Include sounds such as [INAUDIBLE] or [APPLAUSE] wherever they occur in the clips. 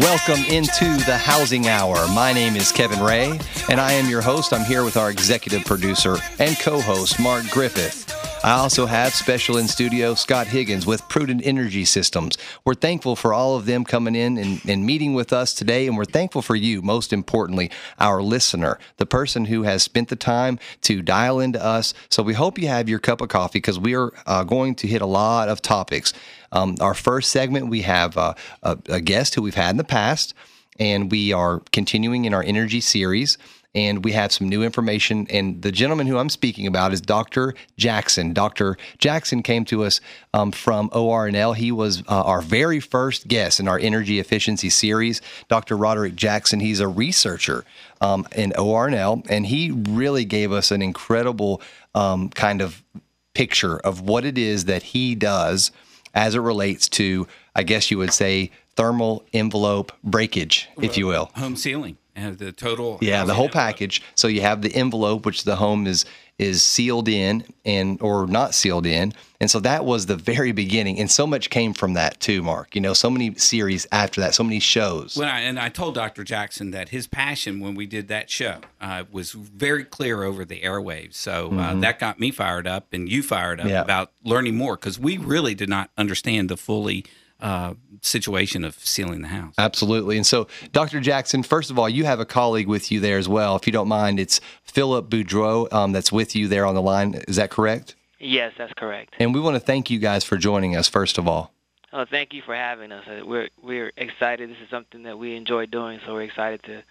Welcome into the Housing Hour. My name is Kevin Ray, and I am your host. I'm here with our executive producer and co host, Mark Griffith. I also have special in studio Scott Higgins with Prudent Energy Systems. We're thankful for all of them coming in and, and, meeting with us today, and we're thankful for you, most importantly, our listener, the person who has spent the time to dial into us. So we hope you have your cup of coffee because we are uh, going to hit a lot of topics. Um, our first segment, we have uh, a, a guest who we've had in the past, and we are continuing in our energy series and we have some new information. And the gentleman who I'm speaking about is Dr. Jackson. Dr. Jackson came to us um, from ORNL. He was uh, our very first guest in our energy efficiency series. Dr. Roderick Jackson, he's a researcher um, in ORNL, and he really gave us an incredible um, kind of picture of what it is that he does as it relates to, I guess you would say, thermal envelope breakage, if you will. Home sealing and the total. Yeah, the whole package. So you have the envelope, which the home is is sealed in and or not sealed in, and so that was the very beginning. And so much came from that too, Mark. You know, so many series after that, so many shows. Well, and I told Dr. Jackson that his passion when we did that show uh, was very clear over the airwaves. So uh, mm-hmm. that got me fired up, and you fired up yeah. about learning more because we really did not understand the fully uh, situation of sealing the house. Absolutely. And so, Dr. Jackson, first of all, you have a colleague with you there as well. If you don't mind, it's Philip Boudreaux um, that's with you there on the line. Is that correct? Yes, that's correct. And we want to thank you guys for joining us, first of all. Oh, thank you for having us. We're we're excited. This is something that we enjoy doing, so we're excited to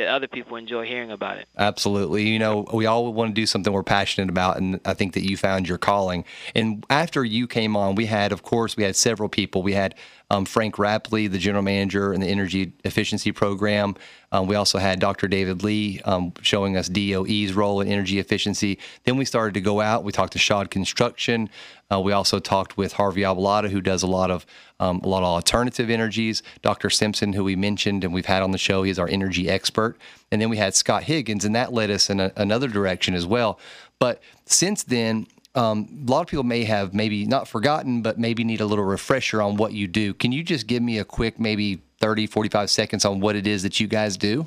that other people enjoy hearing about it. Absolutely. You know, we all want to do something we're passionate about, and I think that you found your calling. And after you came on, we had, of course, we had several people. We had um, Frank Rapley, the general manager in the energy efficiency program. Um, we also had Dr. David Lee um, showing us DOE's role in energy efficiency. Then we started to go out. We talked to Shad Construction. Uh, we also talked with Harvey Abalata, who does a lot of um, a lot of alternative energies. Dr. Simpson, who we mentioned and we've had on the show, he's our energy expert. And then we had Scott Higgins, and that led us in a, another direction as well. But since then, um, a lot of people may have maybe not forgotten, but maybe need a little refresher on what you do. Can you just give me a quick, maybe 30, 45 seconds on what it is that you guys do?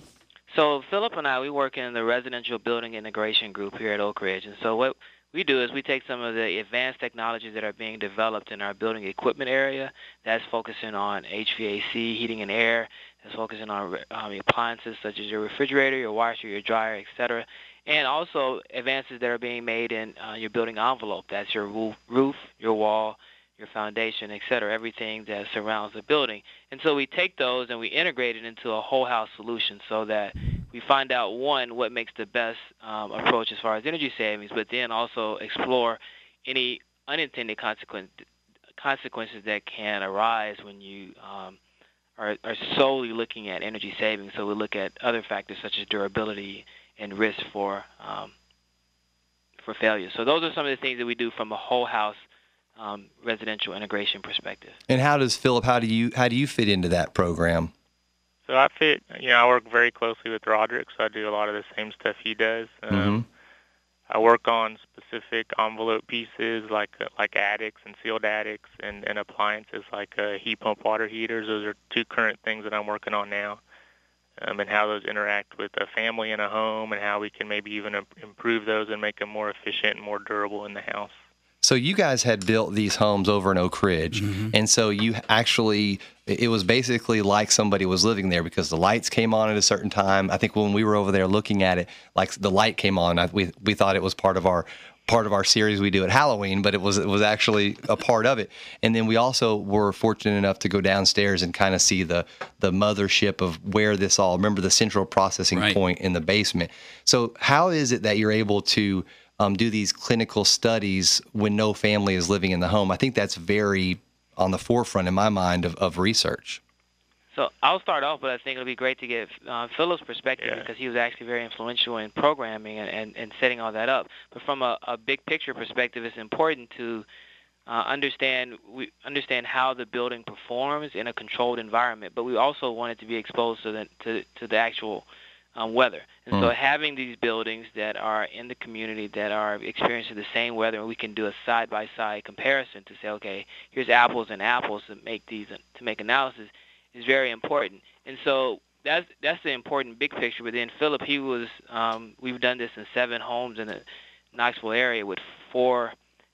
So Philip and I, we work in the residential building integration group here at Oak Ridge. And so what we do is we take some of the advanced technologies that are being developed in our building equipment area that's focusing on HVAC, heating and air, that's focusing on um, appliances such as your refrigerator, your washer, your dryer, etc and also advances that are being made in uh, your building envelope. That's your roof, your wall, your foundation, et cetera, everything that surrounds the building. And so we take those and we integrate it into a whole house solution so that we find out, one, what makes the best um, approach as far as energy savings, but then also explore any unintended consequence, consequences that can arise when you um, are, are solely looking at energy savings. So we look at other factors such as durability and risk for um, for failure. So those are some of the things that we do from a whole house um, residential integration perspective. And how does Philip? How do you how do you fit into that program? So I fit. You know, I work very closely with Roderick, so I do a lot of the same stuff he does. Um, mm-hmm. I work on specific envelope pieces like uh, like attics and sealed attics and, and appliances like uh, heat pump water heaters. Those are two current things that I'm working on now um, and how those interact with a family and a home and how we can maybe even improve those and make them more efficient and more durable in the house. So you guys had built these homes over in Oak Ridge, mm-hmm. and so you actually it was basically like somebody was living there because the lights came on at a certain time. I think when we were over there looking at it, like the light came on, I, we we thought it was part of our part of our series we do at Halloween, but it was it was actually a part of it. And then we also were fortunate enough to go downstairs and kind of see the the mothership of where this all. Remember the central processing right. point in the basement. So how is it that you're able to um, do these clinical studies when no family is living in the home? I think that's very on the forefront in my mind of, of research. So I'll start off, but I think it'll be great to get uh, Philip's perspective Yeah. because he was actually very influential in programming and, and, and setting all that up. But from a, a big picture perspective, it's important to uh, understand we understand how the building performs in a controlled environment. But we also want it to be exposed to the to, to the actual um, weather. And so Mm. having these buildings that are in the community that are experiencing the same weather, we can do a side-by-side comparison to say, okay, here's apples and apples to make these to make analysis is very important. And so that's that's the important big picture. But then Philip, he was um, we've done this in seven homes in the Knoxville area with four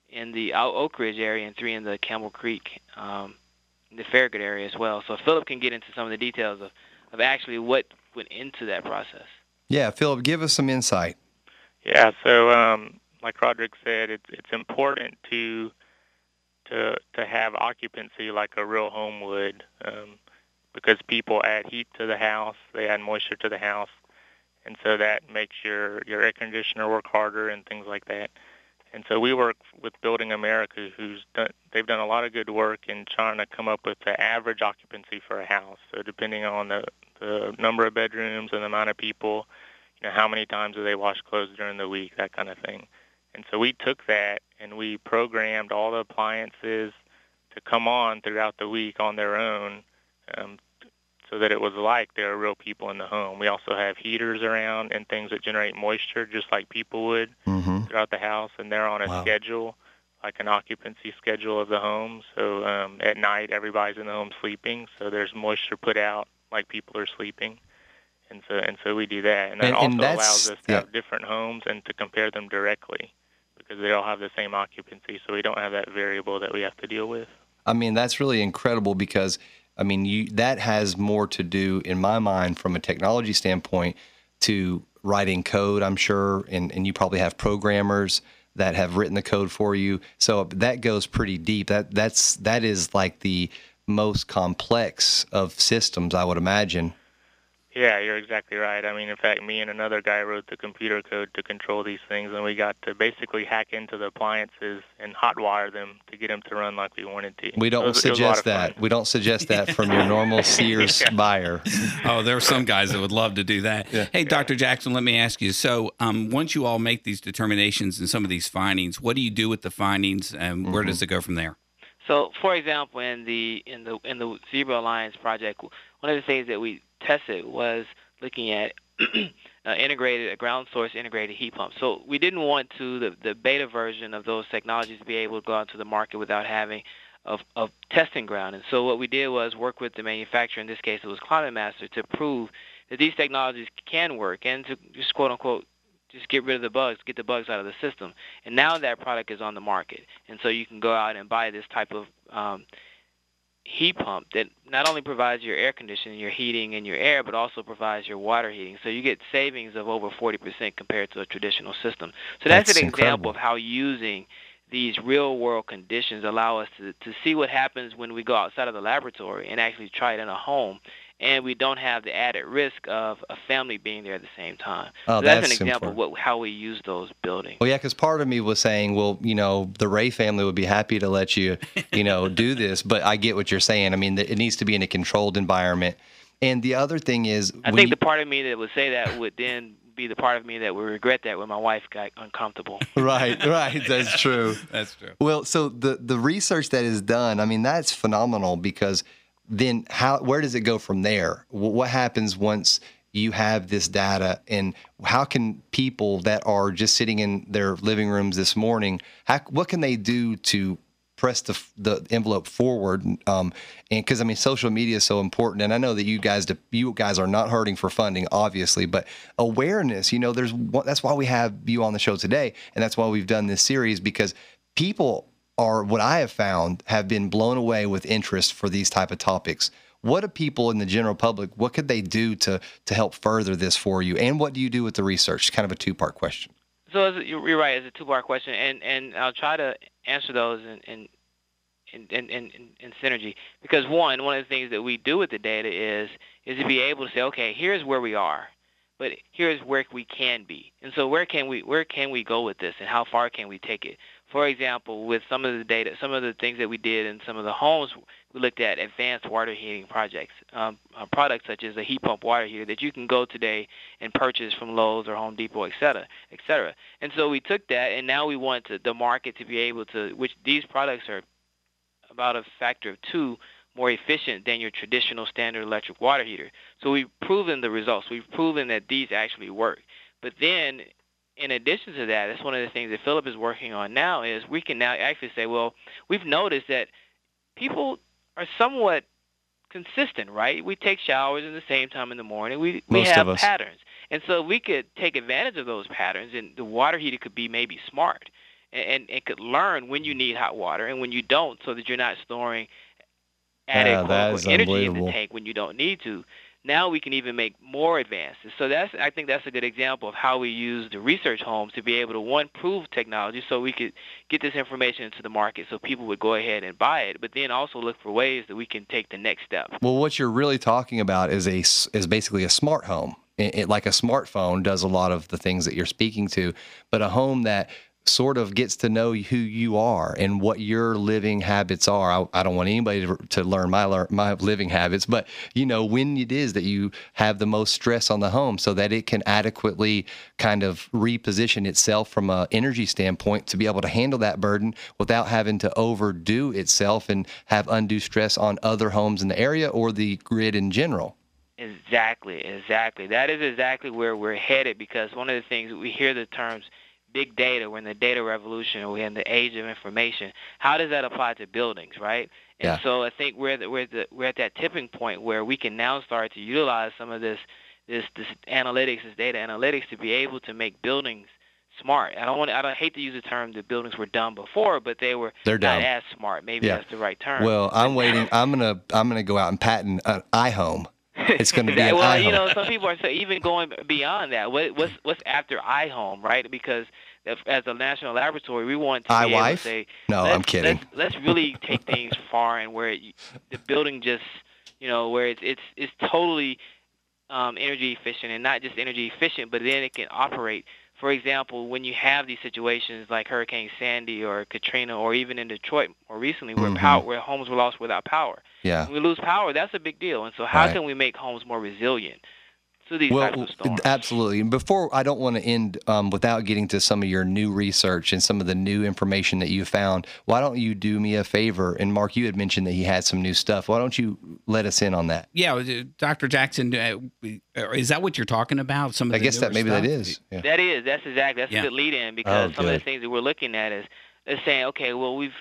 in the Oak Oak Ridge area and three in the Campbell Creek, um, in the Farragut area as well. So Philip can get into some of the details of, of actually what went into that process. Yeah, Philip, give us some insight. Yeah, so um, like Roderick said, it's it's important to to to have occupancy like a real home would, um, because people add heat to the house, they add moisture to the house, and so that makes your your air conditioner work harder and things like that. And so we work with Building America, who's done they've done a lot of good work in trying to come up with the average occupancy for a house. So depending on the the number of bedrooms and the amount of people, you know, how many times do they wash clothes during the week, that kind of thing. And so we took that and we programmed all the appliances to come on throughout the week on their own um, so that it was like there are real people in the home. We also have heaters around and things that generate moisture just like people would Mm-hmm. throughout the house, and they're on a Wow. schedule, like an occupancy schedule of the home. So um, at night, everybody's in the home sleeping, so there's moisture put out like people are sleeping. And so, and so we do that, and that And- also and allows us to yeah. have different homes and to compare them directly, because they all have the same occupancy, so we don't have that variable that we have to deal with. I mean, that's really incredible because I mean, you that has more to do in my mind from a technology standpoint to writing code, I'm sure, and and you probably have programmers that have written the code for you. So uh, that goes pretty deep. That that's that is like the most complex of systems, I would imagine. Yeah, you're exactly right. I mean, in fact, me and another guy wrote the computer code to control these things, and we got to basically hack into the appliances and hotwire them to get them to run like we wanted to. We don't was- it was a lot suggest that. fun. We don't suggest that [LAUGHS] from your normal Sears Yeah. buyer. Oh, there are some guys that would love to do that. Yeah. Hey, Dr. Jackson, let me ask you. So, um, once you all make these determinations and some of these findings, what do you do with the findings, and where does it go from there? So, for example, in the in the in the Zebra Alliance project, one of the things that we tested was looking at [CLEARS THROAT] uh, integrated a ground source integrated heat pump. So we didn't want to the the beta version of those technologies to be able to go out to the market without having a, a testing ground. And so what we did was work with the manufacturer. In this case, it was ClimateMaster to prove that these technologies can work and to just quote unquote just get rid of the bugs, get the bugs out of the system. And now that product is on the market, and so you can go out and buy this type of um, heat pump that not only provides your air conditioning, your heating, and your air, but also provides your water heating. So you get savings of over 40% compared to a traditional system. So that's, That's an incredible. example of how using these real world conditions allow us to, to see what happens when we go outside of the laboratory and actually try it in a home and we don't have the added risk of a family being there at the same time. Oh, so that's, that's an example important. of what, how we use those buildings. Well, yeah, because part of me was saying, well, you know, the Ray family would be happy to let you, you know, do [LAUGHS] this. But I get what you're saying. I mean, it needs to be in a controlled environment. And the other thing is, I think you- the part of me that would say that would then be the part of me that would regret that when my wife got uncomfortable. [LAUGHS] right, right, that's true. [LAUGHS] That's true. Well, so the the research that is done, I mean, that's phenomenal because then how where does it go from there? What happens once you have this data, and how can people that are just sitting in their living rooms this morning, how, what can they do to press the the envelope forward? Um, and because I mean, social media is so important, and I know that you guys you guys are not hurting for funding, obviously, but awareness. You know, there's that's why we have you on the show today, and that's why we've done this series because people are what I have found have been blown away with interest for these type of topics. What do people in the general public? What could they do to to help further this for you? And what do you do with the research? Kind of a two part question. So it's, you're right. It's a two-part question, and and I'll try to answer those in in in, in, in, in synergy. Because one, one of the things that we do with the data is is to be able to say, okay, here's where we are, but here's where we can be. And so where can we where can we go with this, and how far can we take it? For example, with some of the data, some of the things that we did in some of the homes, we looked at advanced water heating projects, um, uh, products such as a heat pump water heater that you can go today and purchase from Lowe's or Home Depot, et cetera, et cetera. And so we took that, and now we want to, the market to be able to, which these products are about a factor of two more efficient than your traditional standard electric water heater. So we've proven the results. We've proven that these actually work. But then, in addition to that, that's one of the things that Philip is working on now is we can now actually say, well, we've noticed that people are somewhat consistent, right? We take showers at the same time in the morning. We we Most have patterns, and so we could take advantage of those patterns. And the water heater could be maybe smart, and and it could learn when you need hot water and when you don't, so that you're not storing ah, added Yeah, that unquote, is energy in the tank when you don't need to. Now we can even make more advances. So that's I think that's a good example of how we use the research homes to be able to one prove technology so we could get this information into the market so people would go ahead and buy it, but then also look for ways that we can take the next step. Well, what you're really talking about is a is basically a smart home. It, it- like a smartphone does a lot of the things that you're speaking to, but a home that sort of gets to know who you are and what your living habits are. I, I don't want anybody to, to learn my my living habits, but you know when it is that you have the most stress on the home, so that it can adequately kind of reposition itself from a energy standpoint to be able to handle that burden without having to overdo itself and have undue stress on other homes in the area or the grid in general. Exactly, exactly. That is exactly where we're headed because one of the things we hear the terms big data, we're in the data revolution, we're in the age of information. How does that apply to buildings, right? And Yeah. so I think we're the, we're the, we're at that tipping point where we can now start to utilize some of this this this analytics, this data analytics, to be able to make buildings smart. I don't want to, I don't hate to use the term that buildings were dumb before, but they were They're not dumb. as smart. Maybe Yeah. that's the right term. Well, I'm waiting. I'm gonna I'm gonna go out and patent an iHome. It's going [LAUGHS] to be well, you know, some people are so even going beyond that. What, what's what's after iHome, right? Because as a national laboratory, we want to be able to say, No, I'm kidding. Let's, let's really take things far and where it, the building just, you know, where it's it's it's totally um, energy efficient and not just energy efficient, but then it can operate. For example, when you have these situations like Hurricane Sandy or Katrina, or even in Detroit more recently, where Mhm. power, where homes were lost without power. yeah. When we lose power, that's a big deal. And so, how Right. can we make homes more resilient to these Well, types of storms? absolutely. And before, I don't want to end um, without getting to some of your new research and some of the new information that you found. Why don't you do me a favor? And Mark, you had mentioned that he had some new stuff. Why don't you let us in on that? Yeah, uh, Dr. Jackson, uh, is that what you're talking about? Some of I the guess that maybe that stuff? is. Yeah. That is, that's exactly, that's Yeah. a good lead in because Oh, some of the things that we're looking at is, is saying, okay, well, we've,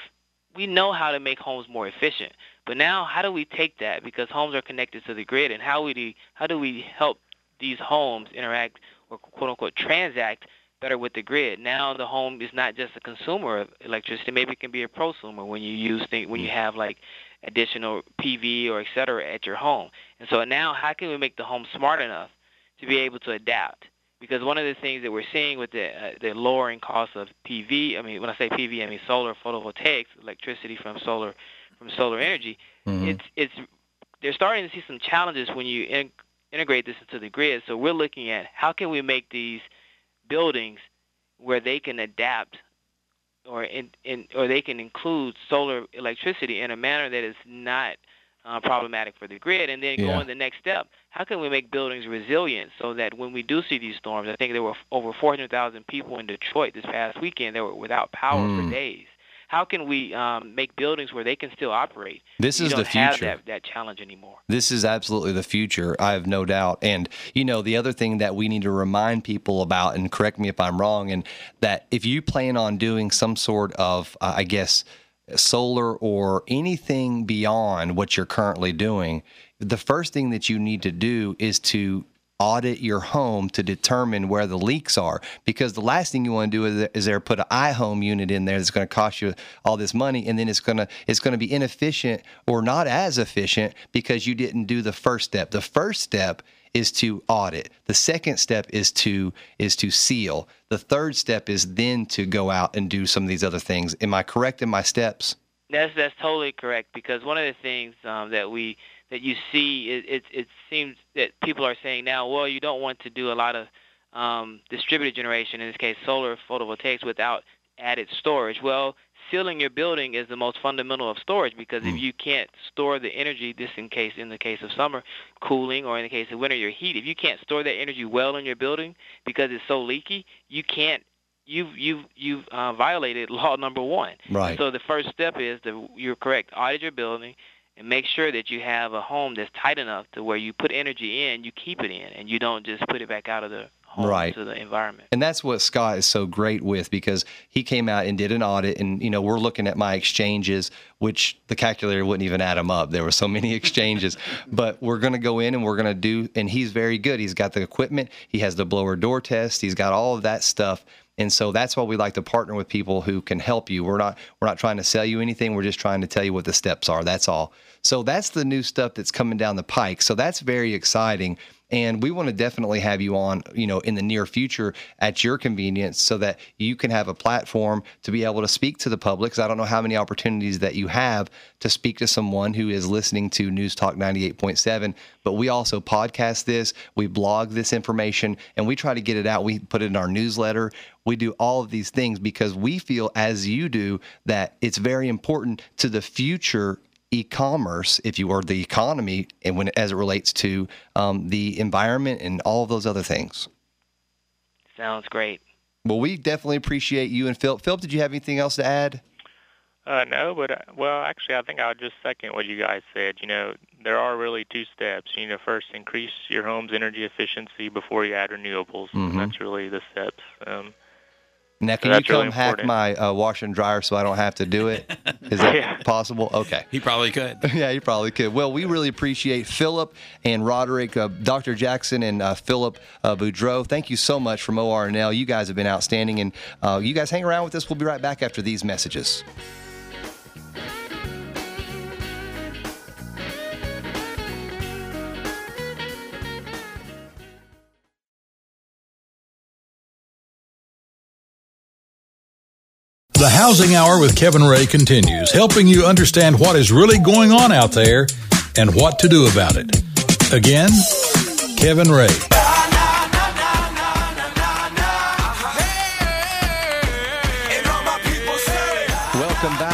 we know how to make homes more efficient, but now how do we take that because homes are connected to the grid and how we do, how do we help these homes interact or quote unquote transact better with the grid? Now the home is not just a consumer of electricity, maybe it can be a prosumer when you use things, when you have like additional PV or et cetera at your home. And so now how can we make the home smart enough to be able to adapt? Because one of the things that we're seeing with the uh, the lowering cost of PV, I mean when I say PV, I mean solar photovoltaics, electricity from solar from solar energy. Mhm. It's it's they're starting to see some challenges when you in, integrate this into the grid. So we're looking at how can we make these buildings where they can adapt or in, in or they can include solar electricity in a manner that is not uh, problematic for the grid, and then Yeah. going the next step. How can we make buildings resilient so that when we do see these storms, I think there were over 400,000 people in Detroit this past weekend that were without power Mm. for days. How can we um, make buildings where they can still operate? This is the future. that, that challenge anymore. This is absolutely the future. I have no doubt. And, you know, the other thing that we need to remind people about, and correct me if I'm wrong, and that if you plan on doing some sort of, uh, I guess, solar or anything beyond what you're currently doing, the first thing that you need to do is to audit your home to determine where the leaks are because the last thing you want to do is, is there put an iHome unit in there that's going to cost you all this money and then it's going to it's going to be inefficient or not as efficient because you didn't do the first step. The first step is to audit. The second step is to is to seal. The third step is then to go out and do some of these other things. Am I correct in my steps? That's that's totally correct because one of the things um, that we that you see it, it it seems that people are saying now, well, you don't want to do a lot of um, distributed generation in this case solar photovoltaics without added storage. Well, sealing your building is the most fundamental of storage because if you can't store the energy, this in case in the case of summer, cooling, or in the case of winter, your heat, if you can't store that energy well in your building because it's so leaky, you can't. You've you've you've uh, violated [LAUGHS] law number one. Right. So the first step is that you're correct. Audit your building and make sure that you have a home that's tight enough to where you put energy in, you keep it in, and you don't just put it back out of the right. to the environment. And that's what Scott is so great with because he came out and did an audit, and you know we're looking at my exchanges, which the calculator wouldn't even add them up. There were so [LAUGHS] many exchanges, but we're going to go in and we're going to do. And he's very good. He's got the equipment. He has the blower door test. He's got all of that stuff. And so that's why we like to partner with people who can help you. We're not we're not trying to sell you anything. We're just trying to tell you what the steps are. That's all. So that's the new stuff that's coming down the pike. So that's very exciting and we want to definitely have you on you know in the near future at your convenience so that you can have a platform to be able to speak to the public. Because i don't know how many opportunities that you have to speak to someone who is listening to news talk 98.7 but we also podcast this we blog this information and we try to get it out. We put it in our newsletter. We do all of these things because we feel as you do that it's very important to the future e-commerce, if you or the economy, and when as it relates to um, the environment and all of those other things. Sounds great. Well, we definitely appreciate you and Philip. Philip, did you have anything else to add? Uh, no, but uh, well, actually, I think I would just second what you guys said. You know, there are really two steps. You know, first increase your home's energy efficiency before you add renewables. Mm-hmm. That's really the steps. Um, now, can you come really hack my uh, washer and dryer so I don't have to do it? [LAUGHS] Is that yeah. possible? Okay. He probably could. [LAUGHS] yeah, he probably could. Well, we really appreciate Philip and Roderick, uh, Dr. Jackson and uh, Philip uh, Boudreaux. Thank you so much from ORNL. You guys have been outstanding, and uh, you guys hang around with us. We'll be right back after these messages. The Housing Hour with Kevin Ray continues, helping you understand what is really going on out there and what to do about it. Again, Kevin Ray.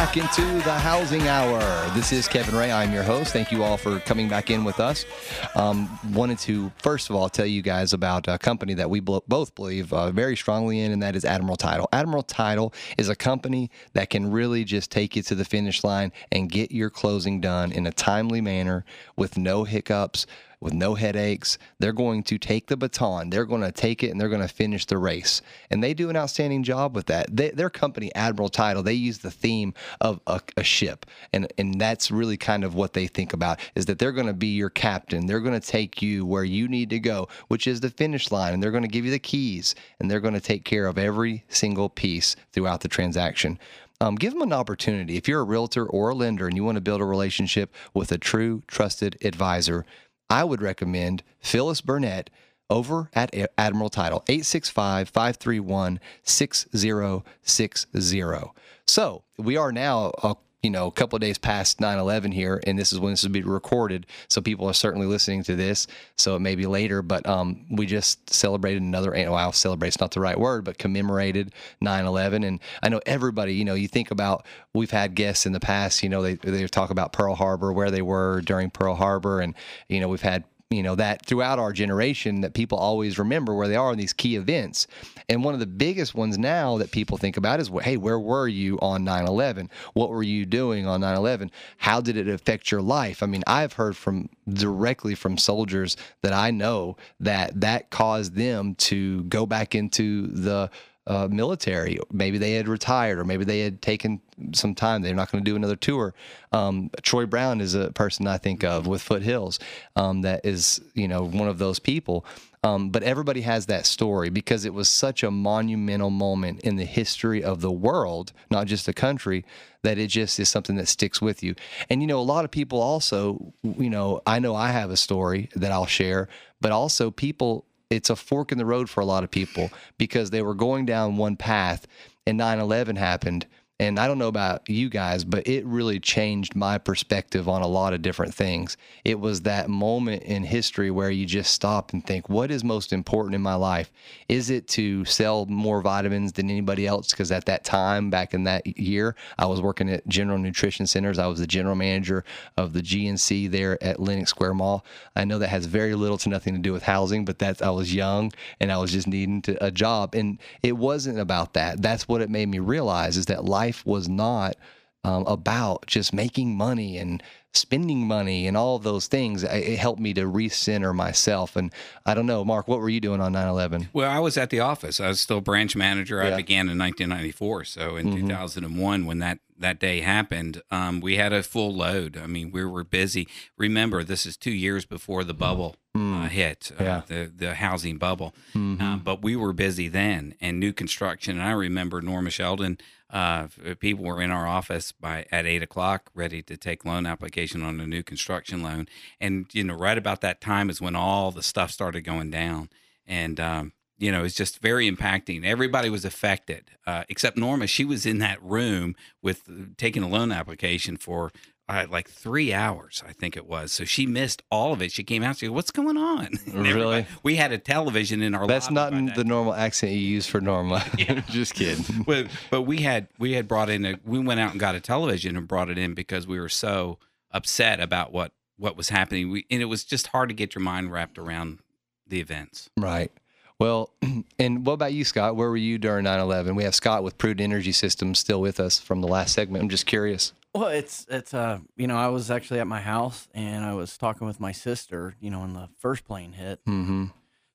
Back into the Housing Hour. This is Kevin Ray. I'm your host. Thank you all for coming back in with us. Um, wanted to, first of all, tell you guys about a company that we both believe uh, very strongly in, and that is Admiral Title. Admiral Title is a company that can really just take you to the finish line and get your closing done in a timely manner with no hiccups with no headaches. They're going to take the baton, they're going to take it, and they're going to finish the race. And they do an outstanding job with that. They, their company, Admiral Title, they use the theme of a, a, ship, and and that's really kind of what they think about is that they're going to be your captain. They're going to take you where you need to go, which is the finish line, and they're going to give you the keys, and they're going to take care of every single piece throughout the transaction. Um, give them an opportunity. If you're a realtor or a lender and you want to build a relationship with a true, trusted advisor, I would recommend Phyllis Burnett over at Admiral Title, 865 531 6060. So we are now a you know, a couple of days past 9/11 here, and this is when this will be recorded. So people are certainly listening to this. So it may be later, but um, we just celebrated another. Well, celebrate's not the right word, but commemorated 9/11. And I know everybody. You know, you think about we've had guests in the past. You know, they they talk about Pearl Harbor, where they were during Pearl Harbor, and you know, we've had you know that throughout our generation that people always remember where they are in these key events. And one of the biggest ones now that people think about is hey where were you on 9-11 what were you doing on 9-11 how did it affect your life? I mean i've heard from directly from soldiers that i know that that caused them to go back into the uh, military. Maybe they had retired, or maybe they had taken some time. They're not going to do another tour. Um, Troy Brown is a person I think of with Foothills um, that is, you know, one of those people. Um, but everybody has that story because it was such a monumental moment in the history of the world, not just the country, that it just is something that sticks with you. And, you know, a lot of people also, you know, I know I have a story that I'll share, but also people it's a fork in the road for a lot of people because they were going down one path and 9/11 happened And I don't know about you guys, but it really changed my perspective on a lot of different things. It was that moment in history where you just stop and think, what is most important in my life? Is it to sell more vitamins than anybody else? Because at that time, back in that year, I was working at General Nutrition Centers. I was the general manager of the GNC there at Lenox Square Mall. I know that has very little to nothing to do with housing, but that's I was young and I was just needing to, a job. And it wasn't about that. That's what it made me realize is that life life was not um, about just making money and spending money and all those things. It helped me to recenter myself. And I don't know, Mark, what were you doing on 9 11? Well, I was at the office. I was still branch manager. Yeah. I began in 1994. So in mm-hmm. 2001, when that, that day happened, um, we had a full load. I mean, we were busy. Remember, this is two years before the bubble mm. uh, hit, uh, yeah. the, the housing bubble. Mm-hmm. Uh, but we were busy then and new construction. And I remember Norma Sheldon uh, people were in our office by at eight o'clock, ready to take loan application on a new construction loan. And you know, right about that time is when all the stuff started going down, and um, you know, it's just very impacting. Everybody was affected, uh, except Norma. She was in that room with uh, taking a loan application for uh, like three hours, I think it was. So she missed all of it. She came out. She goes, "What's going on?" [LAUGHS] really? We had a television in our. That's not the normal accent you use for Norma. [LAUGHS] Yeah. [LAUGHS] Just kidding. but, but we had we had brought in a. We went out and got a television and brought it in because we were so upset about what what was happening. We and it was just hard to get your mind wrapped around the events. Right. Well, [CLEARS THROAT] and what about you, Scott? Where were you during 9 11? We have Scott with Prudent Energy Systems still with us from the last segment. I'm just curious. Well, it's it's uh you know I was actually at my house and I was talking with my sister you know when the first plane hit. Mm-hmm.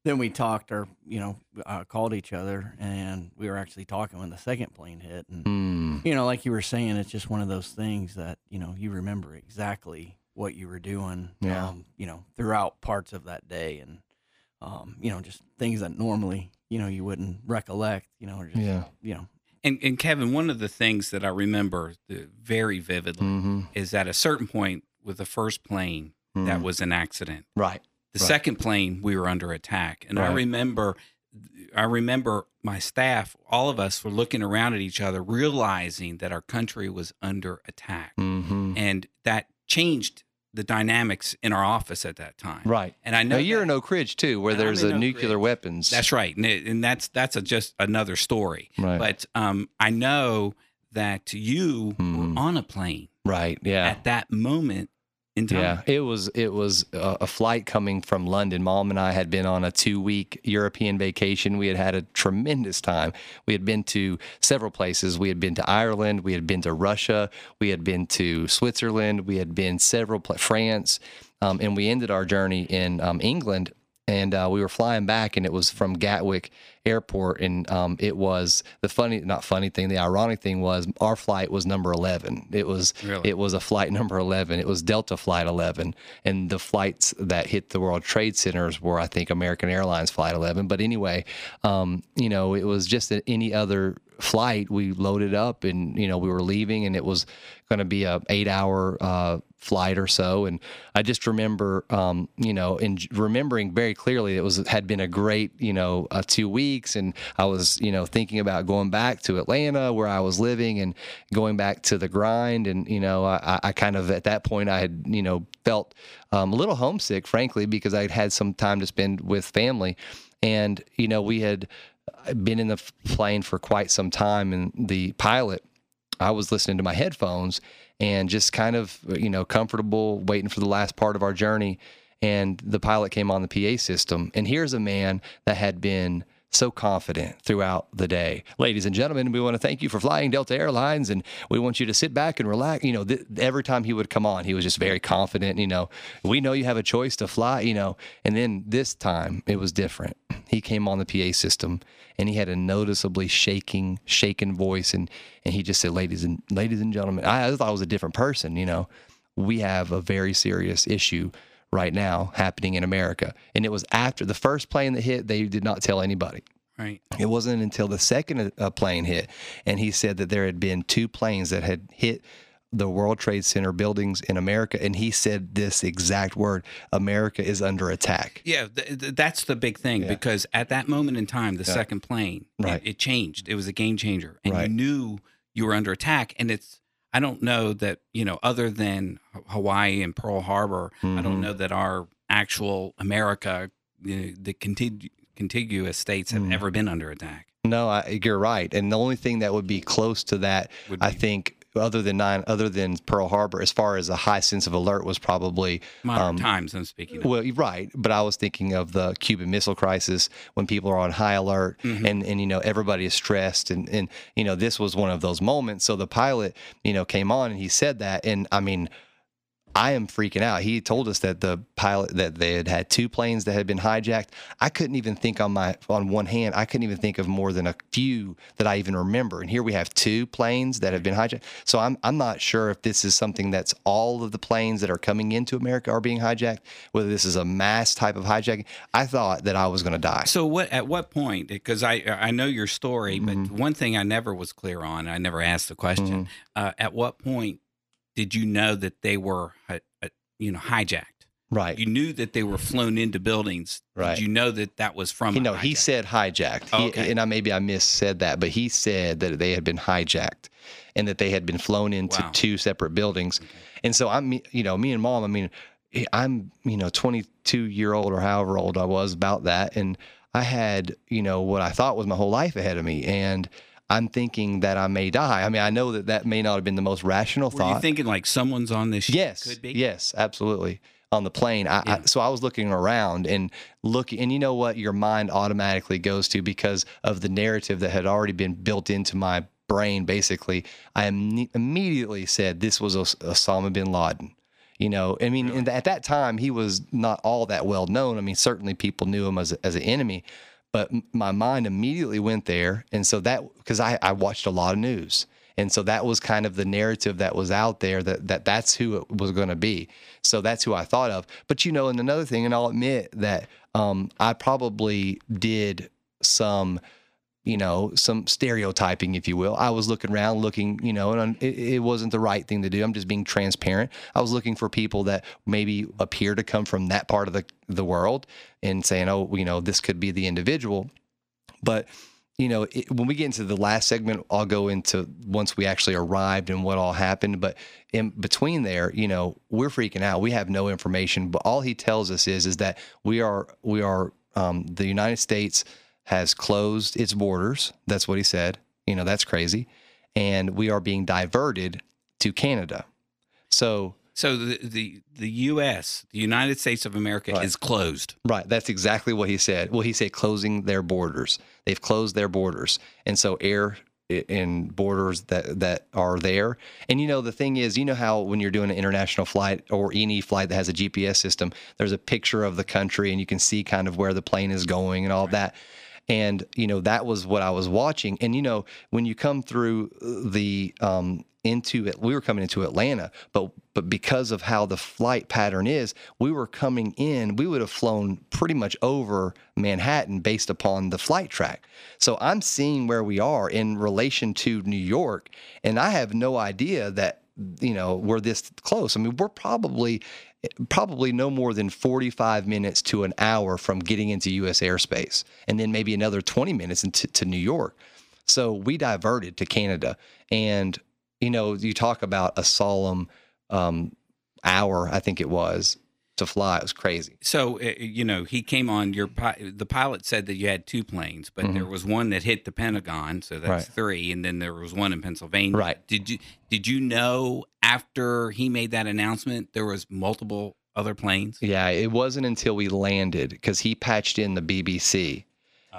Then we talked or you know uh, called each other and we were actually talking when the second plane hit and mm. you know like you were saying it's just one of those things that you know you remember exactly what you were doing yeah. um, you know throughout parts of that day and um, you know just things that normally you know you wouldn't recollect you know or just yeah. you know and, and Kevin, one of the things that I remember very vividly mm-hmm. is at a certain point with the first plane mm-hmm. that was an accident. Right. The right. second plane we were under attack, and right. I remember, I remember my staff, all of us were looking around at each other, realizing that our country was under attack, mm-hmm. and that changed the dynamics in our office at that time. Right. And I know now you're that, in Oak Ridge too, where there's a nuclear Ridge. weapons. That's right, and, it, and that's that's a, just another story. Right. But um, I know that you hmm. were on a plane. Right. Yeah. At that moment. Yeah, it was it was a, flight coming from London. Mom and I had been on a two week European vacation. We had had a tremendous time. We had been to several places. We had been to Ireland. We had been to Russia. We had been to Switzerland. We had been several France, um, and we ended our journey in um, England and uh, we were flying back, and it was from Gatwick Airport, and um, it was the funny, not funny thing. The ironic thing was our flight was number eleven. It was really? it was a flight number eleven. It was Delta Flight eleven, and the flights that hit the World Trade Centers were, I think, American Airlines Flight eleven. But anyway, um, you know, it was just any other flight. We loaded up, and you know, we were leaving, and it was going to be a eight hour. Uh, flight or so. And I just remember, um, you know, in remembering very clearly it was had been a great, you know, uh, two weeks, and I was, you know, thinking about going back to Atlanta where I was living and going back to the grind. And you know, I, I kind of at that point I had, you know, felt um, a little homesick, frankly, because I'd had some time to spend with family, and you know, we had been in the plane for quite some time, and the pilot. I was listening to my headphones and just kind of, you know, comfortable waiting for the last part of our journey. And the pilot came on the PA system. And here's a man that had been so confident throughout the day. Ladies and gentlemen, we want to thank you for flying Delta Airlines and we want you to sit back and relax. You know, th- every time he would come on, he was just very confident. You know, we know you have a choice to fly, you know. And then this time it was different. He came on the PA system and he had a noticeably shaking, shaken voice. And, and he just said, ladies and ladies and gentlemen, I, I thought I was a different person, you know. We have a very serious issue right now happening in America. And it was after the first plane that hit, they did not tell anybody. Right. It wasn't until the second uh, plane hit, and he said that there had been two planes that had hit the World Trade Center buildings in America, and he said this exact word: "America is under attack." Yeah, th- th- that's the big thing yeah. because at that moment in time, the yeah. second plane, right. it, it, changed. It was a game changer, and right. you knew you were under attack, and it's I don't know that you know other than Hawaii and Pearl Harbor, mm-hmm. I don't mm-hmm. know that our actual America, you know, the contig- contiguous states have mm. ever been under attack. No, I, you're right. And the only thing that would be close to that, I think, other than nine, other than Pearl Harbor, as far as a high sense of alert was probably modern um, times. I'm speaking. Of. Well, right, but I was thinking of the Cuban Missile Crisis when people are on high alert mm-hmm. and and you know everybody is stressed and and you know this was one of those moments. So the pilot, you know, came on and he said that, and I mean I am freaking out. He told us that the pilot that they had had two planes that had been hijacked. I couldn't even think on my on one hand. I couldn't even think of more than a few that I even remember. And here we have two planes that have been hijacked. So I'm I'm not sure if this is something that's all of the planes that are coming into America are being hijacked. Whether this is a mass type of hijacking. I thought that I was going to die. So what at what point? Because I I know your story, but mm-hmm. one thing I never was clear on. I never asked the question. Mm-hmm. Uh, at what point did you know that they were, uh, uh, you know, hijacked? Right. You knew that they were flown into buildings. Right. Did you know that that was from? You know, he said hijacked. Oh, okay. He, and I maybe I missaid that, but he said that they had been hijacked, and that they had been flown into wow. two separate buildings. Okay. And so I'm, you know, me and mom. I mean, I'm, you know, 22 year old or however old I was about that, and I had, you know, what I thought was my whole life ahead of me, and I'm thinking that I may die. I mean, I know that that may not have been the most rational Were thought. you thinking like someone's on this? Yes, could be. Yes, absolutely. On the plane, I, yeah. I, so I was looking around and looking, and you know what, your mind automatically goes to because of the narrative that had already been built into my brain. Basically, I Im- immediately said this was Os- Osama bin Laden. You know, I mean, really? at that time, he was not all that well known. I mean, certainly people knew him as, a, as an enemy, but my mind immediately went there. And so that, because I, I watched a lot of news. And so that was kind of the narrative that was out there that, that that's who it was going to be. So that's who I thought of. But, you know, and another thing, and I'll admit that um, I probably did some you know, some stereotyping, if you will. I was looking around, looking, you know, and it, it, wasn't the right thing to do. I'm just being transparent. I was looking for people that maybe appear to come from that part of the the world and saying, oh, you know, this could be the individual. But you know, it, when we get into the last segment, I'll go into once we actually arrived and what all happened. But in between there, you know, we're freaking out. We have no information. But all he tells us is is that we are we are um, the United States has closed its borders. That's what he said. You know, that's crazy. And we are being diverted to Canada. So so the the, the U.S., the United States of America, right. is closed. Right. That's exactly what he said. Well, he said closing their borders. They've closed their borders, and so air in borders that that are there. And you know the thing is, you know how when you're doing an international flight or any flight that has a GPS system, there's a picture of the country and you can see kind of where the plane is going and all right. that and you know that was what I was watching. And you know when you come through the um, into it, we were coming into Atlanta, but but because of how the flight pattern is, we were coming in. We would have flown pretty much over Manhattan based upon the flight track. So I'm seeing where we are in relation to New York, and I have no idea that you know we're this close. I mean, we're probably probably no more than 45 minutes to an hour from getting into U.S. airspace, and then maybe another 20 minutes into to New York. So we diverted to Canada, and you know, you talk about a solemn um, hour, I think it was, to fly. It was crazy. So uh, you know, he came on your the pilot said that you had two planes, but mm-hmm. there was one that hit the Pentagon, so that's right. three, and then there was one in Pennsylvania. Right. Did you did you know after he made that announcement there was multiple other planes? Yeah, it wasn't until we landed because he patched in the BBC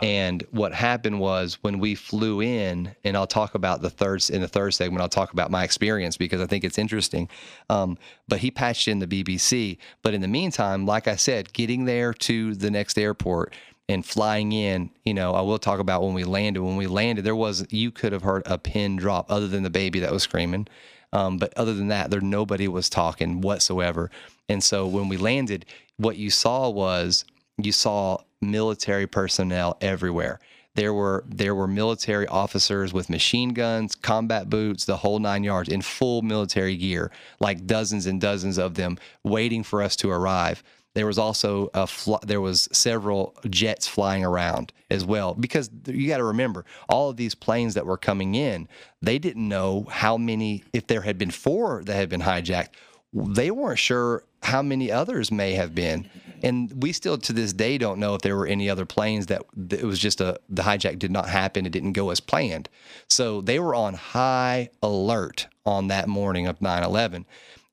and what happened was when we flew in, and I'll talk about the third in the third segment. I'll talk about my experience because I think it's interesting. Um, but he patched in the BBC. But in the meantime, like I said, getting there to the next airport and flying in, you know, I will talk about when we landed. When we landed, there was you could have heard a pin drop, other than the baby that was screaming. Um, but other than that, there nobody was talking whatsoever. And so when we landed, what you saw was you saw military personnel everywhere. There were there were military officers with machine guns, combat boots, the whole nine yards in full military gear, like dozens and dozens of them waiting for us to arrive. there was also a fl- there was several jets flying around as well because you got to remember all of these planes that were coming in they didn't know how many if there had been four that had been hijacked they weren't sure how many others may have been and we still to this day don't know if there were any other planes that, it was just a the hijack did not happen. It didn't go as planned. So they were on high alert on that morning of 9-11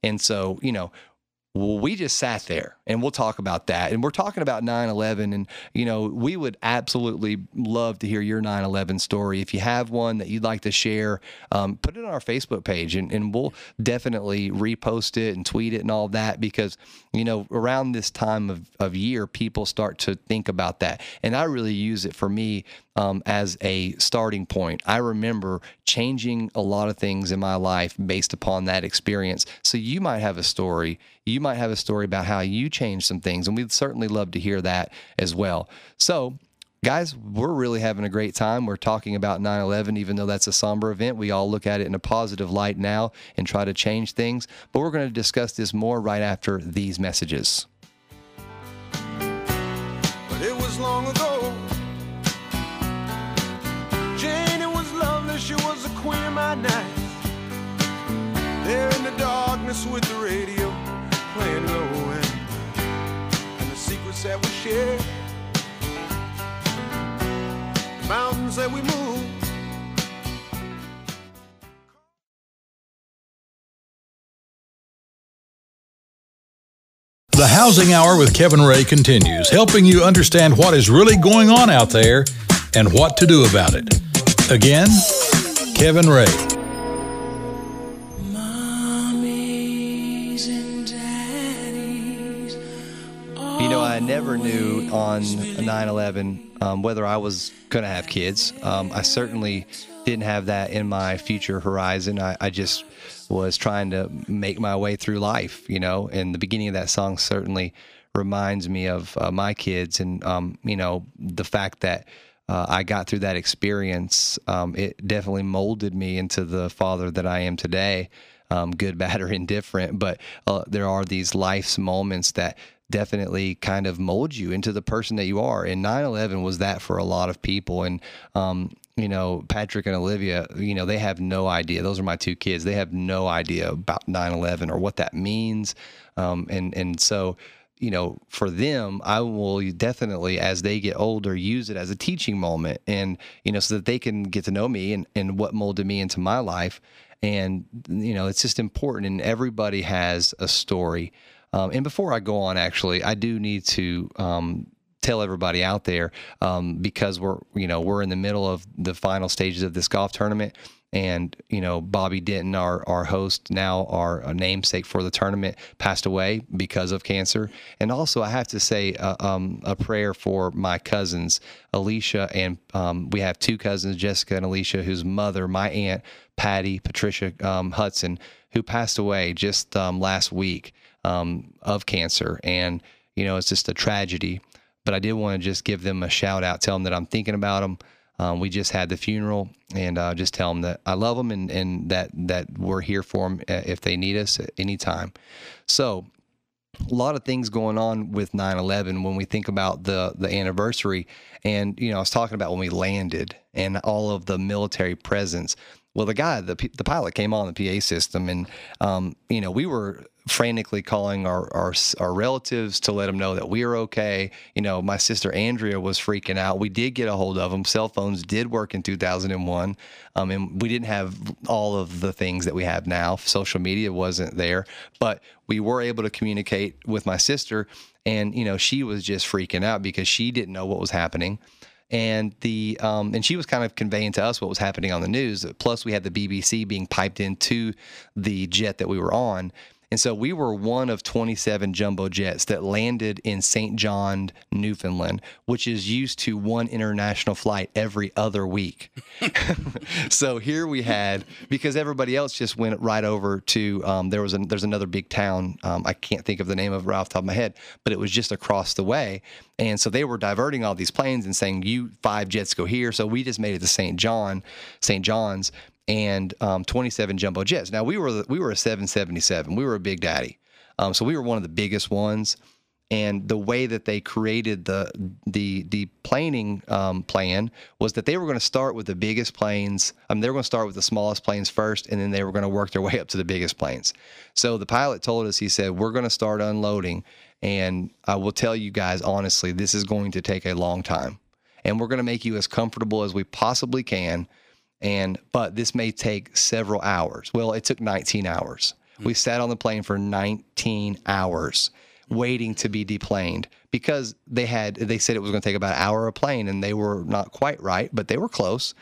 and so you know we just sat there and we'll talk about that. And we're talking about 9 11. And, you know, we would absolutely love to hear your 9 11 story. If you have one that you'd like to share, um, put it on our Facebook page and, and we'll definitely repost it and tweet it and all that because, you know, around this time of, of year, people start to think about that. And I really use it for me um, as a starting point. I remember changing a lot of things in my life based upon that experience. So you might have a story. You might have a story about how you changed some things, and we'd certainly love to hear that as well. So guys, we're really having a great time. We're talking about 9 11, even though that's a somber event. We all look at it in a positive light now and try to change things. But we're going to discuss this more right after these messages. But it was long ago. My nights. There in the darkness with the radio playing low end. And the secrets that we. The mountains that we. The Housing Hour with Kevin Ray continues, helping you understand what is really going on out there and what to do about it. Again, Kevin Ray. You know, I never knew on 9 11 um, whether I was going to have kids. Um, I certainly didn't have that in my future horizon. I, I, just was trying to make my way through life, you know, and the beginning of that song certainly reminds me of uh, my kids and, um, you know, the fact that uh, I got through that experience, um, it definitely molded me into the father that I am today. Um, good, [LAUGHS] bad, or indifferent, but uh, there are these life's moments that definitely kind of mold you into the person that you are. And 9 11 was that for a lot of people. And, um, you know, Patrick and Olivia, you know, they have no idea. Those are my two kids. They have no idea about 9 11 or what that means. Um, and, and so, you know, for them, I will definitely, as they get older, use it as a teaching moment and, you know, so that they can get to know me and, and what molded me into my life. And, you know, it's just important. And everybody has a story. Um, and before I go on, actually, I do need to um, tell everybody out there um, because we're, you know, we're in the middle of the final stages of this golf tournament and you know Bobby Denton, our our host now, our namesake for the tournament, passed away because of cancer. And also, I have to say uh, um, a prayer for my cousins, Alicia, and um, we have two cousins, Jessica and Alicia, whose mother, my aunt Patty Patricia um, Hudson, who passed away just um, last week um, of cancer, and you know it's just a tragedy. But I did want to just give them a shout out, tell them that I'm thinking about them. Um, we just had the funeral, and uh, just tell them that I love them and, and that that we're here for them uh, if they need us at any time. So, a lot of things going on with 9/11 when we think about the the anniversary, and you know, I was talking about when we landed and all of the military presence. Well, the guy, the the pilot came on the PA system, and um, you know, we were frantically calling our, our our relatives to let them know that we are okay. You know, my sister Andrea was freaking out. We did get a hold of them. Cell phones did work in 2001, um, and we didn't have all of the things that we have now. Social media wasn't there, but we were able to communicate with my sister, and you know, she was just freaking out because she didn't know what was happening and the um, and she was kind of conveying to us what was happening on the news. Plus, we had the BBC being piped into the jet that we were on, and so we were one of 27 jumbo jets that landed in St. John, Newfoundland, which is used to one international flight every other week. [LAUGHS] so here we had because everybody else just went right over to um, there was a, there's another big town um, I can't think of the name of it right off the top of my head, but it was just across the way. And so they were diverting all these planes and saying, "You five jets go here." So we just made it to St. John, St. John's, and um, 27 jumbo jets. Now we were we were a 777. We were a big daddy, um, so we were one of the biggest ones. and the way that they created the the the planing um, plan was that they were going to start with the biggest planes. I mean, they were going to start with the smallest planes first, and then they were going to work their way up to the biggest planes. So the pilot told us, he said, "We're going to start unloading, and I will tell you guys honestly, this is going to take a long time, and we're going to make you as comfortable as we possibly can." And but this may take several hours. Well, it took 19 hours. Hmm. We sat on the plane for 19 hours waiting to be deplaned because they had they said it was going to take about an hour a plane and they were not quite right but they were close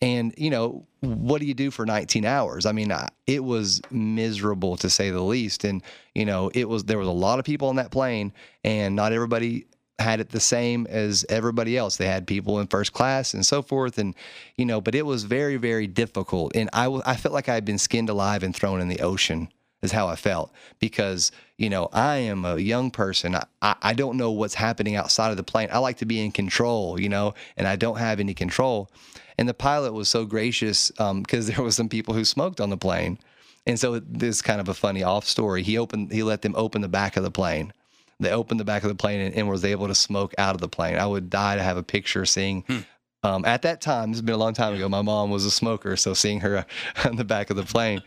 and you know what do you do for 19 hours i mean it was miserable to say the least and you know it was there was a lot of people on that plane and not everybody had it the same as everybody else they had people in first class and so forth and you know but it was very very difficult and i i felt like i had been skinned alive and thrown in the ocean is how I felt because you know I am a young person. I, I don't know what's happening outside of the plane. I like to be in control, you know, and I don't have any control. And the pilot was so gracious because um, [LAUGHS] there was some people who smoked on the plane, and so this is kind of a funny off story. He opened, he let them open the back of the plane. They opened the back of the plane and, and was able to smoke out of the plane. I would die to have a picture seeing. Hmm. Um, at that time, this has been a long time ago. My mom was a smoker, so seeing her [LAUGHS] on the back of the plane.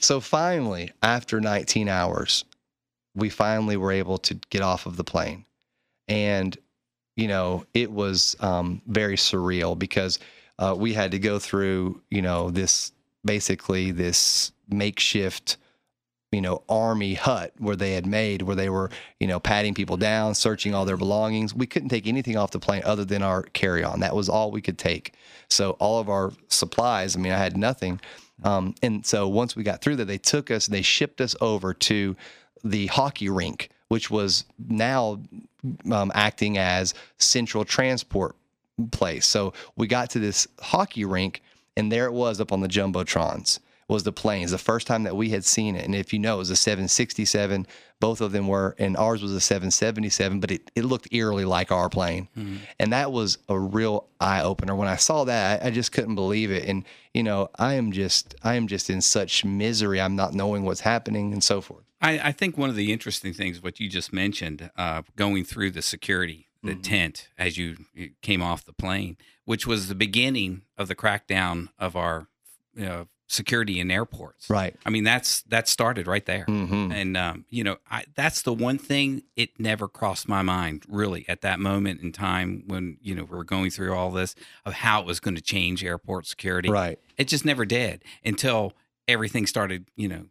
So finally, after 19 hours, we finally were able to get off of the plane. And, you know, it was um, very surreal because uh, we had to go through, you know, this basically this makeshift, you know, army hut where they had made, where they were, you know, patting people down, searching all their belongings. We couldn't take anything off the plane other than our carry on. That was all we could take. So all of our supplies, I mean, I had nothing. Um, and so once we got through that, they took us, they shipped us over to the hockey rink, which was now um, acting as central transport place. So we got to this hockey rink, and there it was up on the jumbotrons was the planes. The first time that we had seen it, and if you know, it was a 767. Both of them were, and ours was a 777, but it, it looked eerily like our plane, mm-hmm. and that was a real eye opener. When I saw that, I, I just couldn't believe it. And you know, I am just, I am just in such misery. I'm not knowing what's happening and so forth. I, I think one of the interesting things, what you just mentioned, uh, going through the security the mm-hmm. tent as you came off the plane, which was the beginning of the crackdown of our you know, security in airports. Right. I mean, that's that started right there. Mm-hmm. And um, you know, I, that's the one thing it never crossed my mind really at that moment in time when you know we were going through all this of how it was going to change airport security. Right. It just never did until everything started, you know,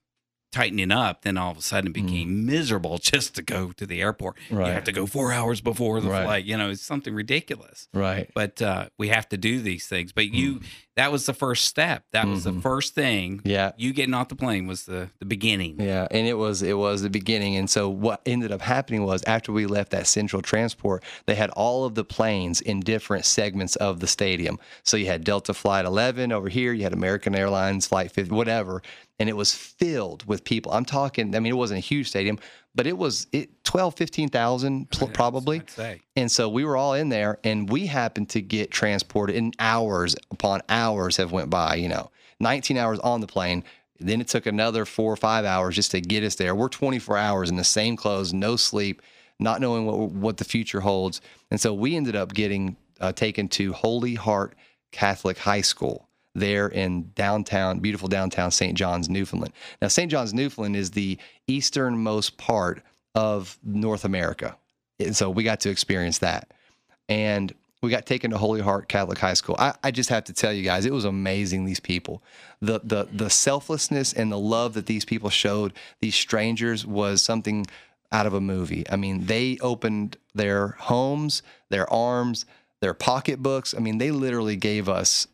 tightening up, then all of a sudden it mm. became mm. miserable [LAUGHS] just to go to the airport. Right. You have to go four hours before the right. flight. You know, it's something ridiculous. Right. But uh, we have to do these things. But you, mm. That was the first step. That mm-hmm. was the mm-hmm. first thing. Yeah. You getting off the plane was the the beginning. Yeah, and it was it was the beginning. And so what ended up happening was after we left that central transport, they had all of the planes in different segments of the stadium. So you had Delta Flight 11 over here. You had American Airlines Flight 50, whatever and it was filled with people. I'm talking, I mean, it wasn't a huge stadium, but it was it 12, 15,000 pl- probably. And so we were all in there and we happened to get transported in hours upon hours have went by, you know, 19 hours on the plane. Then it took another four or five hours just to get us there. We're 24 hours in the same clothes, no sleep, not knowing what, what the future holds. And so we ended up getting uh, taken to Holy Heart Catholic High School there in downtown, beautiful downtown St. John's, Newfoundland. Now, St. John's, Newfoundland is the easternmost part of North America. And so we got to experience that. And we got taken to Holy Heart Catholic High School. I, I, just have to tell you guys, it was amazing. These people, the the the selflessness and the love that these people showed these strangers was something out of a movie. I mean, they opened their homes, their arms, their pocketbooks. I mean, they literally gave us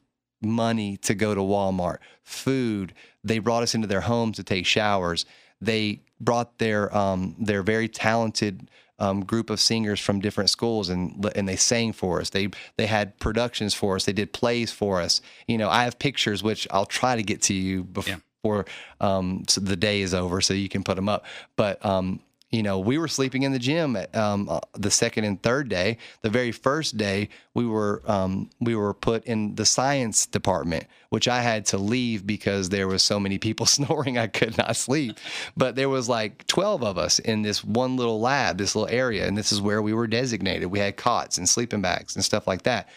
money to go to Walmart, food. They brought us into their homes to take showers. They brought their um, their very talented um, group of singers from different schools and and they sang for us. They they had productions for us. They did plays for us. You know, I have pictures which I'll try to get to you before yeah. um, so the day is over, so you can put them up. But um, you know, we were sleeping in the gym at, um, uh, the second and third day. The very first day, we were um, we were put in the science department, which I had to leave because there was so many people [LAUGHS] snoring I could not sleep. But there was like twelve of us in this one little lab, this little area, and this is where we were designated. We had cots and sleeping bags and stuff like that.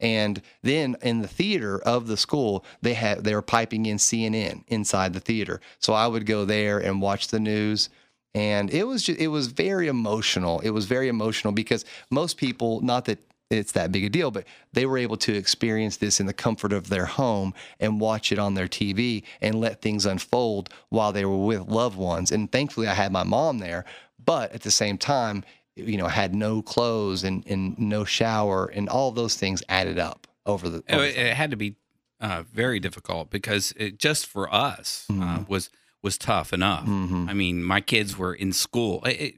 And then in the theater of the school, they had they were piping in CNN inside the theater. So I would go there and watch the news and it was just, it was very emotional. It was very emotional because most people, not that it's that big a deal, but they were able to experience this in the comfort of their home and watch it on their TV and let things unfold while they were with loved ones. And thankfully, I had my mom there, but at the same time, you know, had no clothes and, and no shower, and all those things added up over the. Over it, it, had to be uh, very difficult because it, just for us uh, mm-hmm. uh, was was tough enough. Mm-hmm. I mean, my kids were in school. It, it,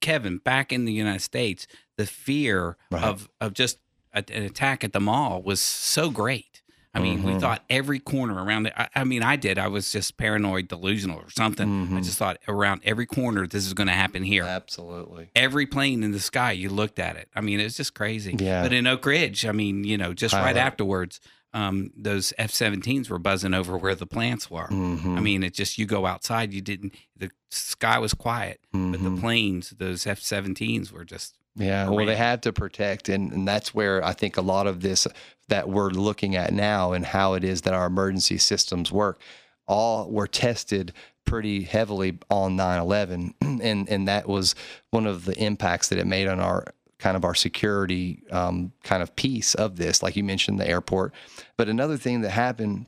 Kevin, back in the United States, the fear right. of of just a, an attack at the mall was so great. I mean, mm-hmm. we thought every corner around it. I, I, mean, I did. I was just paranoid, delusional, or something. Mm-hmm. I just thought around every corner, this is going to happen here. Absolutely. Every plane in the sky, you looked at it. I mean, it was just crazy. Yeah. But in Oak Ridge, I mean, you know, just right afterwards, um, those F 17s were buzzing over where the plants were. Mm-hmm. I mean, it just, you go outside, you didn't, the sky was quiet, mm-hmm. but the mm-hmm. planes, those F 17s were just. Yeah, well, they had to protect. And, and that's where I think a lot of this that we're looking at now and how it is that our emergency systems work all were tested pretty heavily on 9-11 [CLEARS THROAT] and and that was one of the impacts that it made on our kind of our security um, kind of piece of this, like you mentioned, the airport. But another thing that happened,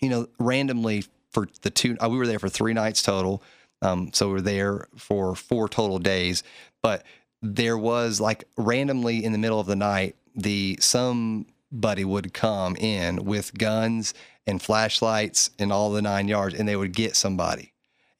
you know, randomly for the two, uh, we were there for three nights total. Um, so we are there for four total days. But there was like randomly in the middle of the night, the somebody would come in with guns and flashlights and all the nine yards, and they would get somebody.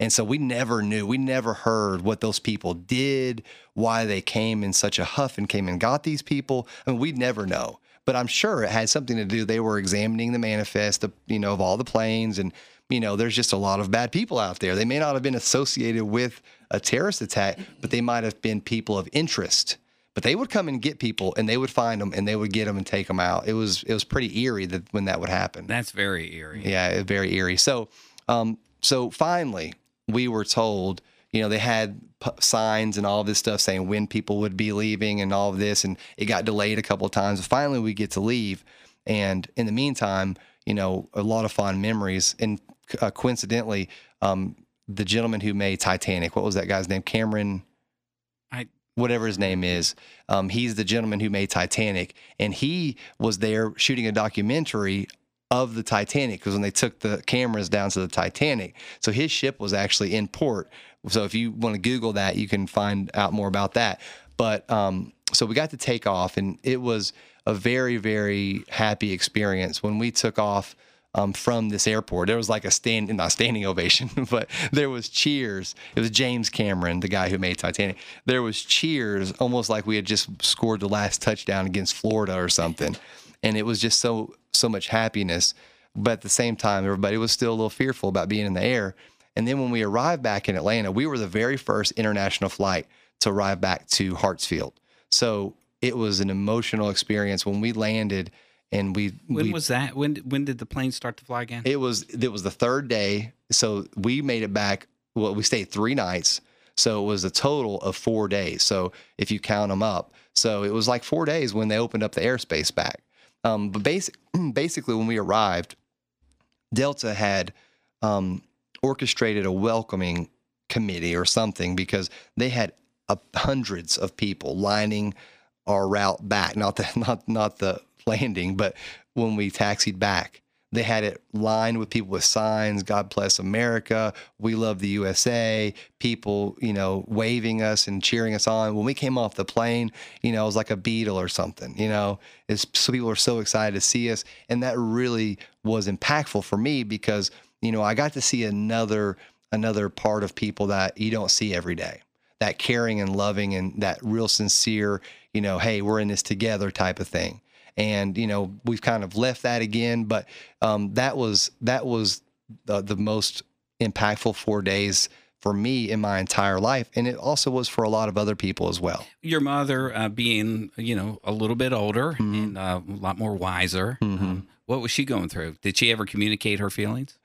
And so we never knew, we never heard what those people did, why they came in such a huff and came and got these people. I mean, we'd never know. But I'm sure it had something to do. They were examining the manifest, of, you know, of all the planes, and you know, there's just a lot of bad people out there. They may not have been associated with a terrorist attack, but they might have been people of interest. But they would come and get people, and they would find them, and they would get them and take them out. It was it was pretty eerie that when that would happen. That's very eerie. Yeah, very eerie. So, um, so finally, we were told, you know, they had p- signs and all this stuff saying when people would be leaving and all of this, and it got delayed a couple of times. Finally, we get to leave, and in the meantime, you know, a lot of fond memories. And uh, coincidentally, um, the gentleman who made Titanic, what was that guy's name? Cameron. I whatever his name is. Um, he's the gentleman who made Titanic, and he was there shooting a documentary of the Titanic because when they took the cameras down to the Titanic, so his ship was actually in port. So if you want to Google that, you can find out more about that. But um, so we got to take off, and it was a very, very happy experience when we took off. Um, from this airport. There was like a stand, not standing ovation, [LAUGHS] but there was cheers. It was James Cameron, the guy who made Titanic. There was cheers, almost like we had just scored the last touchdown against Florida or something and it was just so so much happiness. But at the same time, everybody was still a little fearful about being in the air. And then when we arrived back in Atlanta, we were the very first international flight to arrive back to Hartsfield. So it was an emotional experience when we landed and we when we, was that when when did the plane start to fly again it was it was the third day so we made it back well we stayed three nights so it was a total of four days so if you count them up so it was like four days when they opened up the airspace back um, but basic, [CLEARS THROAT] basically, when we arrived, Delta had um, orchestrated a welcoming committee or something because they had uh, hundreds of people lining our route back. Not the [LAUGHS] not not the landing, but when we taxied back, they had it lined with people with signs, God bless America, we love the USA, people, you know, waving us and cheering us on. When we came off the plane, you know, it was like a Beatle or something, you know, it's, so people were so excited to see us. And that really was impactful for me because, you know, I got to see another, another part of people that you don't see every day. That caring and loving and that real sincere, you know, hey, we're in this together type of thing and you know we've kind of left that again. But um, that was that was the, the most impactful four days for me in my entire life, and it also was for a lot of other people as well. Your mother, uh, being you know a little bit older mm-hmm. and uh, a lot more wiser, mm-hmm. um, what was she going through? Did she ever communicate her feelings?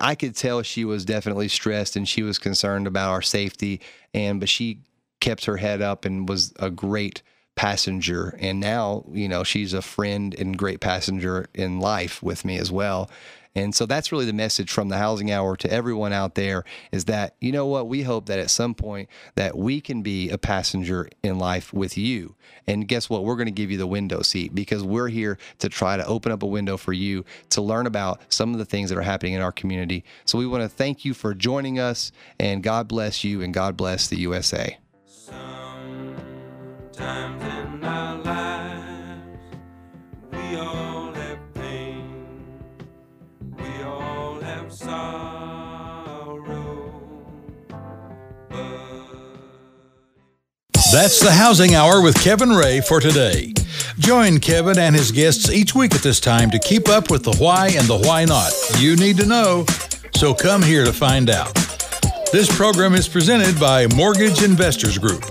I could tell she was definitely stressed and she was concerned about our safety, and but she kept her head up and was a great passenger and now you know she's a friend and great passenger in life with me as well and so that's really the message from the housing hour to everyone out there is that, you know what, we hope that at some point that we can be a passenger in life with you. And guess what? We're going to give you the window seat because we're here to try to open up a window for you to learn about some of the things that are happening in our community. So we want to thank you for joining us and God bless you and God bless the USA. Sometimes in our lives, we all That's the Housing Hour with Kevin Ray for today. Join Kevin and his guests each week at this time to keep up with the why and the why not. You need to know, so come here to find out. This program is presented by Mortgage Investors Group.